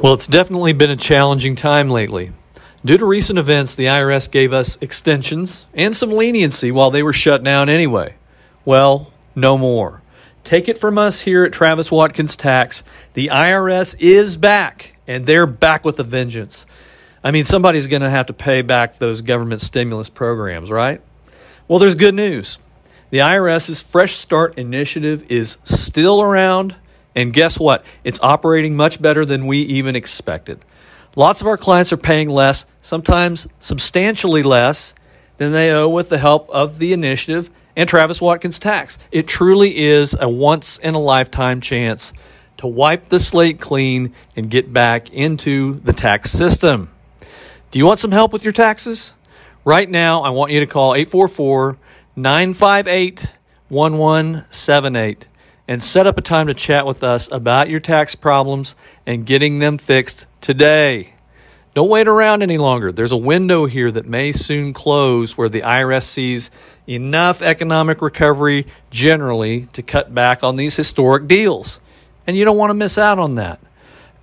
Well, it's definitely been a challenging time lately. Due to recent events, the IRS gave us extensions and some leniency while they were shut down anyway. Well, no more. Take it from us here at Travis Watkins Tax. The IRS is back, and they're back with a vengeance. I mean, somebody's going to have to pay back those government stimulus programs, right? Well, there's good news. The IRS's Fresh Start initiative is still around and guess what? It's operating much better than we even expected. Lots of our clients are paying less, sometimes substantially less, than they owe with the help of the initiative and Travis Watkins Tax. It truly is a once in a lifetime chance to wipe the slate clean and get back into the tax system. Do you want some help with your taxes? Right now, I want you to call 844 958 1178 and set up a time to chat with us about your tax problems and getting them fixed today. Don't wait around any longer. There's a window here that may soon close where the IRS sees enough economic recovery generally to cut back on these historic deals. And you don't want to miss out on that.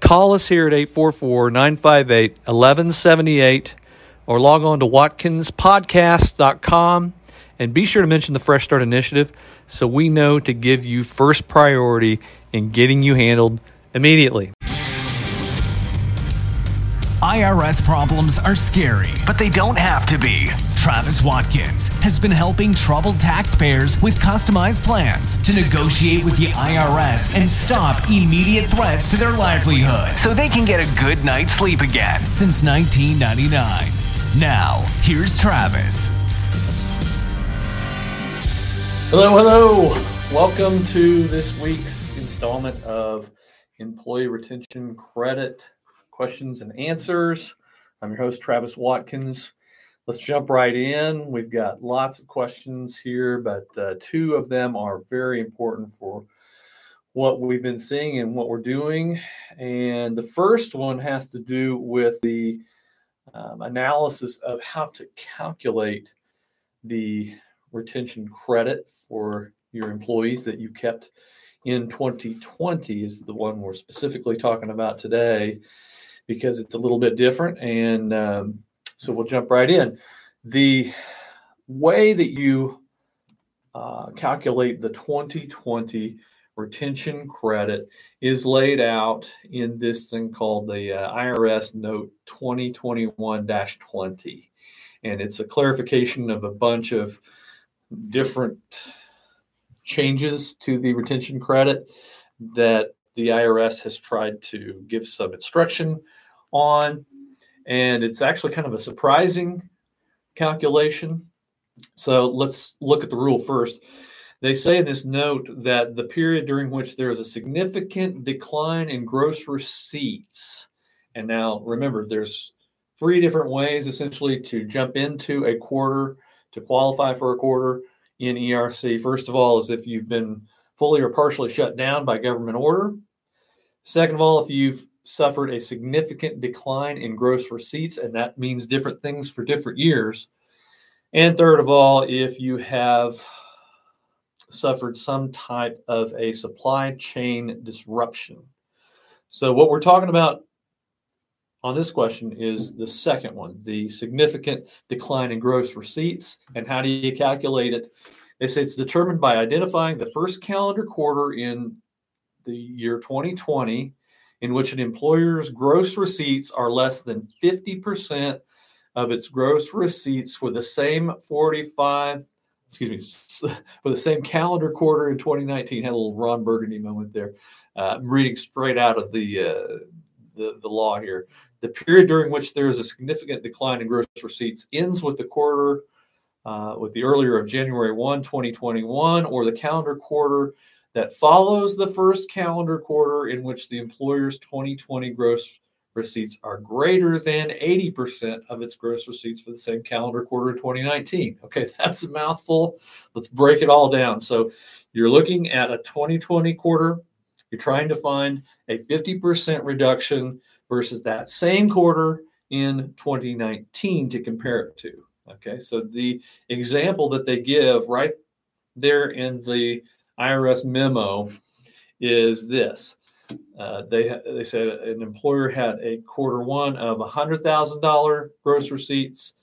Call us here at 844 958 1178 or log on to watkinspodcast.com and be sure to mention the Fresh Start Initiative so we know to give you first priority in getting you handled immediately. IRS problems are scary, but they don't have to be. Travis Watkins has been helping troubled taxpayers with customized plans to negotiate with the IRS and stop immediate threats to their livelihood so they can get a good night's sleep again since 1999. Now, here's Travis. Hello, hello. Welcome to this week's installment of Employee Retention Credit Questions and Answers. I'm your host, Travis Watkins. Let's jump right in. We've got lots of questions here, but uh, two of them are very important for what we've been seeing and what we're doing. And the first one has to do with the um, analysis of how to calculate the retention credit for your employees that you kept in 2020 is the one we're specifically talking about today because it's a little bit different. And um, so we'll jump right in. The way that you uh, calculate the 2020 retention credit is laid out in this thing called the uh, IRS Note 2021 20. And it's a clarification of a bunch of different changes to the retention credit that the IRS has tried to give some instruction on. And it's actually kind of a surprising calculation. So let's look at the rule first. They say in this note that the period during which there is a significant decline in gross receipts, and now remember, there's three different ways essentially to jump into a quarter to qualify for a quarter in ERC. First of all, is if you've been fully or partially shut down by government order. Second of all, if you've suffered a significant decline in gross receipts, and that means different things for different years. And third of all, if you have suffered some type of a supply chain disruption. So, what we're talking about on this question is the second one the significant decline in gross receipts. And how do you calculate it? They say it's determined by identifying the first calendar quarter in the year 2020 in which an employer's gross receipts are less than 50% of its gross receipts for the same 45 excuse me for the same calendar quarter in 2019 had a little ron burgundy moment there uh, i'm reading straight out of the, uh, the the law here the period during which there is a significant decline in gross receipts ends with the quarter uh, with the earlier of January 1, 2021, or the calendar quarter that follows the first calendar quarter in which the employer's 2020 gross receipts are greater than 80% of its gross receipts for the same calendar quarter in 2019. Okay, that's a mouthful. Let's break it all down. So you're looking at a 2020 quarter, you're trying to find a 50% reduction versus that same quarter in 2019 to compare it to. Okay, so the example that they give right there in the IRS memo is this. uh, they they said an employer had a quarter one of hundred thousand dollar gross receipts,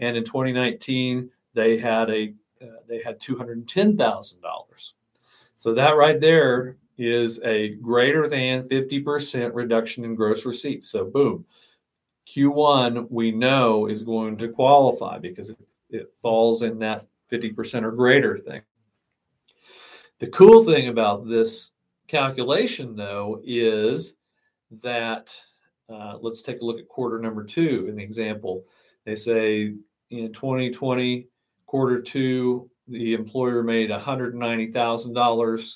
and in 2019 they had a uh, they had two hundred ten thousand dollars. So that right there is a greater than 50% reduction in gross receipts. So boom, Q1 we know is going to qualify because it, it falls in that 50% or greater thing. The cool thing about this calculation, though, is that uh, let's take a look at quarter number two in the example. They say in 2020, quarter two, the employer made $190,000.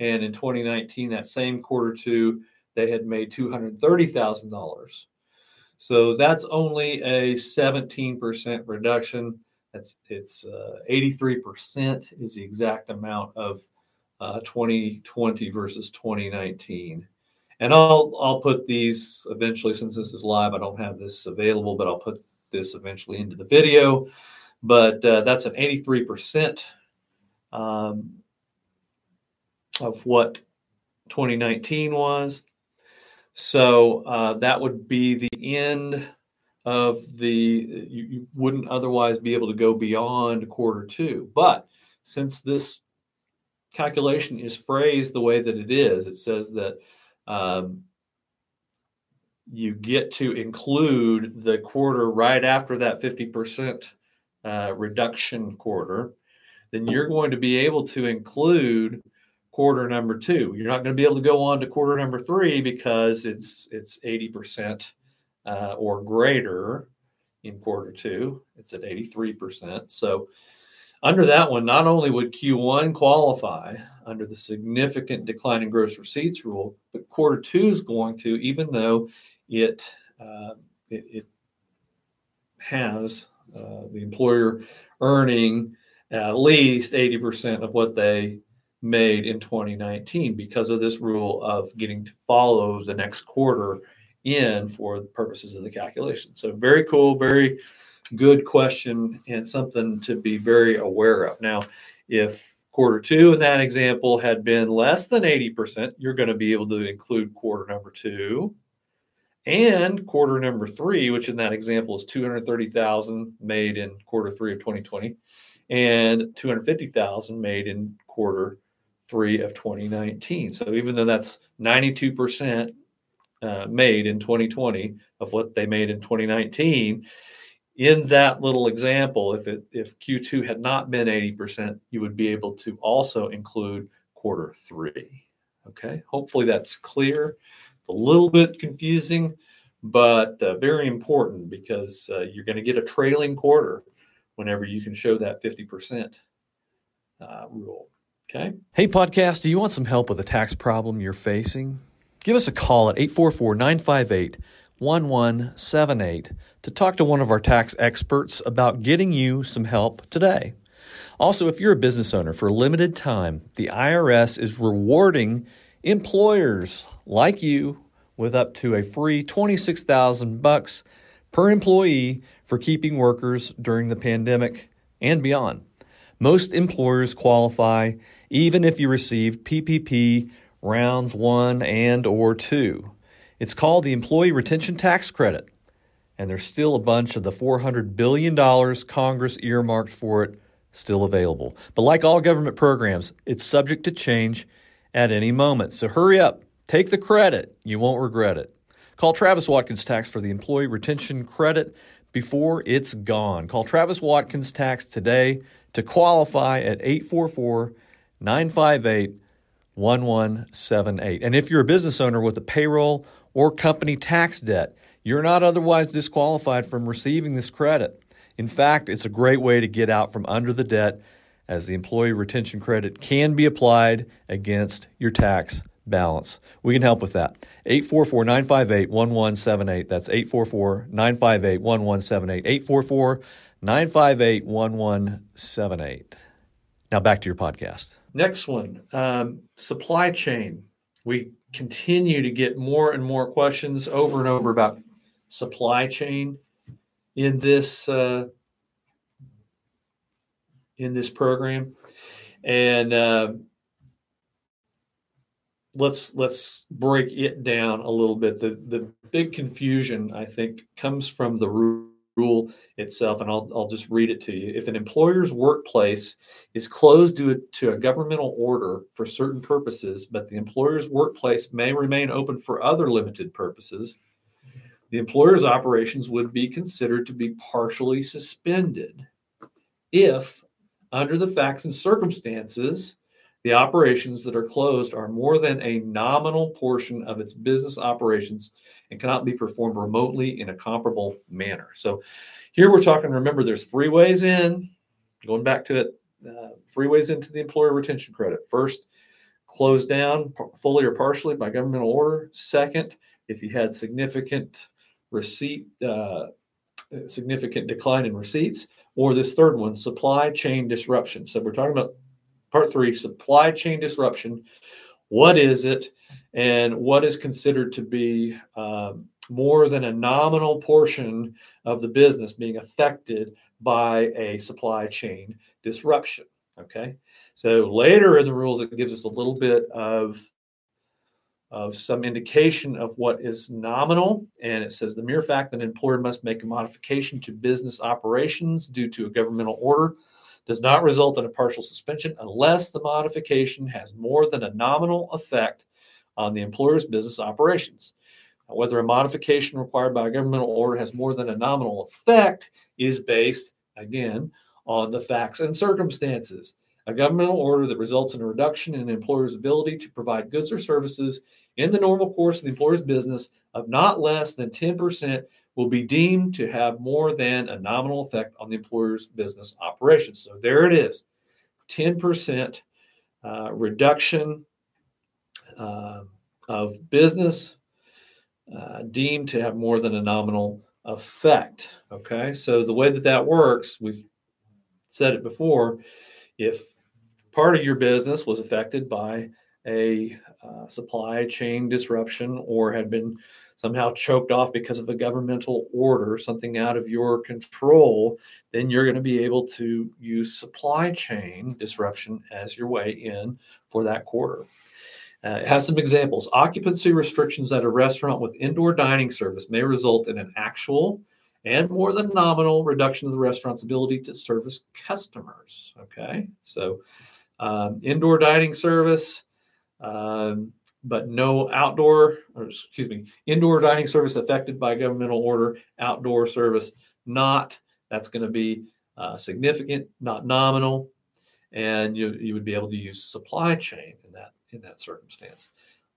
And in 2019, that same quarter two, they had made $230,000. So that's only a 17% reduction. That's it's uh, 83% is the exact amount of uh, 2020 versus 2019. And I'll I'll put these eventually since this is live. I don't have this available, but I'll put this eventually into the video. But uh, that's an 83% um, of what 2019 was. So uh, that would be the end of the, you, you, wouldn't otherwise be able to go beyond quarter two. But since this calculation is phrased the way that it is, it says that um, you get to include the quarter right after that 50% uh, reduction quarter, then you're going to be able to include quarter number two. You're not going to be able to go on to quarter number three because it's it's 80% uh, or greater in quarter two. It's at 83%. So under that one, not only would Q1 qualify under the significant decline in gross receipts rule, but quarter two is going to, even though it uh, it, it, has uh, the employer earning at least 80% of what they made in 2019 because of this rule of getting to follow the next quarter in for the purposes of the calculation. So, very cool, very good question, and something to be very aware of. Now, if quarter two in that example had been less than 80%, you're going to be able to include quarter number two and quarter number three, which in that example is 230,000 made in quarter three of 2020 and 250,000 made in quarter three of 2019. So even though that's 92% uh, made in 2020 of what they made in 2019, in that little example, if it if Q2 had not been 80%, you would be able to also include quarter three. Okay, hopefully that's clear. It's a little bit confusing, but uh, very important because uh, you're going to get a trailing quarter whenever you can show that 50% uh, rule. Okay. Hey, podcast, do you want some help with a tax problem you're facing? Give us a call at 844 958 1178 to talk to one of our tax experts about getting you some help today. Also, if you're a business owner for a limited time, the IRS is rewarding employers like you with up to a free 26,000 bucks per employee for keeping workers during the pandemic and beyond. Most employers qualify even if you received PPP rounds 1 and or 2. It's called the Employee Retention Tax Credit, and there's still a bunch of the $400 billion Congress earmarked for it still available. But like all government programs, it's subject to change at any moment. So hurry up, take the credit. You won't regret it. Call Travis Watkins Tax for the Employee Retention Credit before it's gone. Call Travis Watkins Tax today to qualify at 844 958 1178. And if you're a business owner with a payroll or company tax debt, you're not otherwise disqualified from receiving this credit. In fact, it's a great way to get out from under the debt as the employee retention credit can be applied against your tax balance. We can help with that. 844 958 1178. That's 844 958 1178. 844 958 1178. Now back to your podcast. Next one um, supply chain. We continue to get more and more questions over and over about supply chain in this uh, in this program, and uh, let's let's break it down a little bit. The the big confusion I think comes from the rule itself, and I'll I'll just read it to you. If an employer's workplace is closed due to a governmental order for certain purposes, but the employer's workplace may remain open for other limited purposes, the employer's operations would be considered to be partially suspended if, under the facts and circumstances, the operations that are closed are more than a nominal portion of its business operations and cannot be performed remotely in a comparable manner. So here we're talking, remember, there's three ways in, going back to it, uh, three ways into the employer retention credit. First, closed down fully or partially by governmental order. Second, if you had significant receipt, uh, significant decline in receipts, or this third one, supply chain disruption. So we're talking about part three, supply chain disruption. What is it, and what is considered to be um, more than a nominal portion of the business being affected by a supply chain disruption? Okay, so later in the rules, it gives us a little bit of of some indication of what is nominal. And it says the mere fact that an employer must make a modification to business operations due to a governmental order does not result in a partial suspension unless the modification has more than a nominal effect on the employer's business operations. Now, whether a modification required by a governmental order has more than a nominal effect is based, again, on the facts and circumstances. A governmental order that results in a reduction in an employer's ability to provide goods or services in the normal course of the employer's business of not less than 10% will be deemed to have more than a nominal effect on the employer's business operations. So there it is 10% uh, reduction uh, of business uh, deemed to have more than a nominal effect. Okay, so the way that that works, we've said it before, if part of your business was affected by a uh, supply chain disruption or had been somehow choked off because of a governmental order, something out of your control, then you're going to be able to use supply chain disruption as your way in for that quarter. Uh, it has some examples. Occupancy restrictions at a restaurant with indoor dining service may result in an actual and more than nominal reduction of the restaurant's ability to service customers. Okay, so um, indoor dining service, um, but no outdoor, or excuse me, indoor dining service affected by governmental order, outdoor service not. That's going to be uh, significant, not nominal, and you, you would be able to use supply chain in that in that circumstance.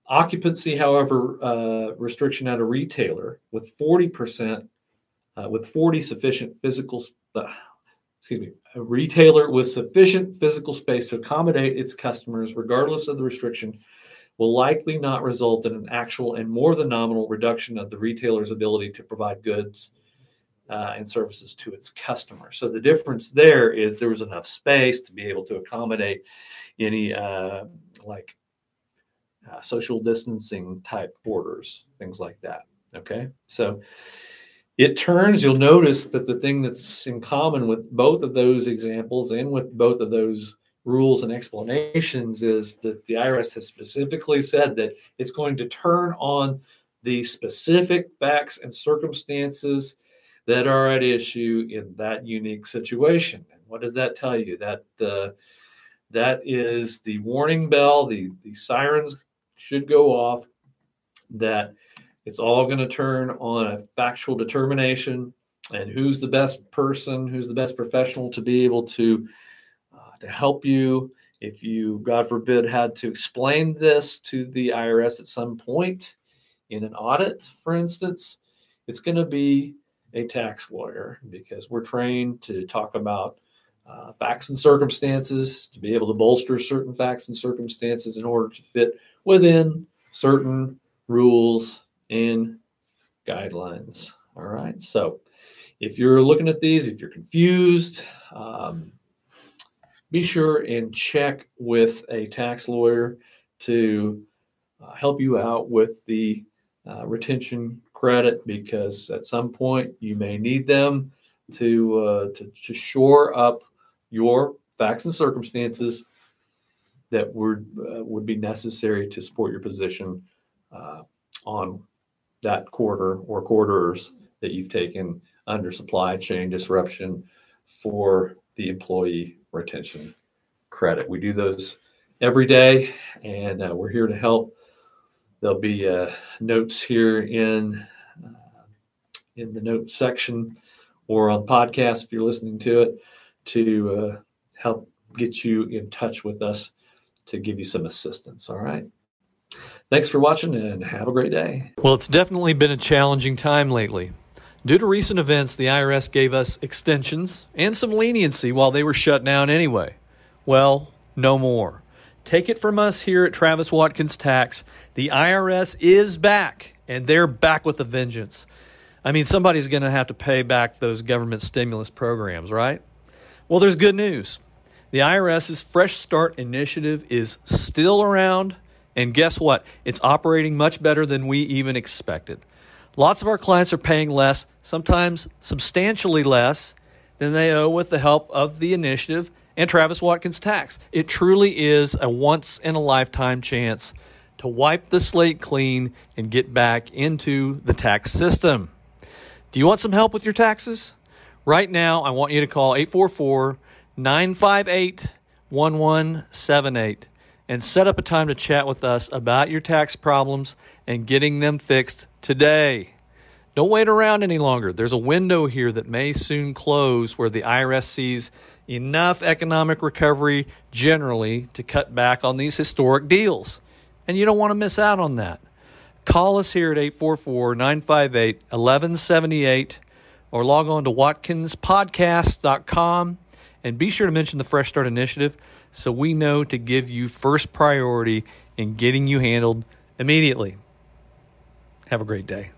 Occupancy, however, uh, restriction at a retailer with 40%, uh, with 40 sufficient physical, uh, excuse me, a retailer with sufficient physical space to accommodate its customers, regardless of the restriction, will likely not result in an actual and more than nominal reduction of the retailer's ability to provide goods uh, and services to its customers. So the difference there is there was enough space to be able to accommodate any uh, like uh, social distancing type orders, things like that. Okay, so it turns, you'll notice that the thing that's in common with both of those examples and with both of those rules and explanations is that the IRS has specifically said that it's going to turn on the specific facts and circumstances that are at issue in that unique situation. And what does that tell you? That uh, that is the warning bell, the, the sirens should go off that it's all going to turn on a factual determination and who's the best person, who's the best professional to be able to uh, to help you. If you, God forbid, had to explain this to the IRS at some point in an audit, for instance, it's going to be a tax lawyer because we're trained to talk about uh, facts and circumstances, to be able to bolster certain facts and circumstances in order to fit within certain rules and guidelines. All right. So if you're looking at these, if you're confused, um, be sure and check with a tax lawyer to uh, help you out with the uh, retention credit because at some point you may need them to, uh, to, to shore up your facts and circumstances that would uh, would be necessary to support your position uh, on that quarter or quarters that you've taken under supply chain disruption for the employee retention credit. We do those every day, and uh, we're here to help. There'll be uh, notes here in uh, in the notes section or on podcast if you're listening to it to uh, help get you in touch with us to give you some assistance. All right. Thanks for watching and have a great day. Well, it's definitely been a challenging time lately. Due to recent events, the IRS gave us extensions and some leniency while they were shut down anyway. Well, no more. Take it from us here at Travis Watkins Tax. The IRS is back, and they're back with a vengeance. I mean, somebody's going to have to pay back those government stimulus programs, right? Well, there's good news. The IRS's Fresh Start initiative is still around, and guess what? It's operating much better than we even expected. Lots of our clients are paying less, sometimes substantially less, than they owe with the help of the initiative and Travis Watkins Tax. It truly is a once in a lifetime chance to wipe the slate clean and get back into the tax system. Do you want some help with your taxes? Right now, I want you to call 844 958 1178 and set up a time to chat with us about your tax problems and getting them fixed today. Don't wait around any longer. There's a window here that may soon close where the IRS sees enough economic recovery generally to cut back on these historic deals. And you don't want to miss out on that. Call us here at 844 958 1178 or log on to watkinspodcast.com and be sure to mention the Fresh Start Initiative so we know to give you first priority in getting you handled immediately. Have a great day.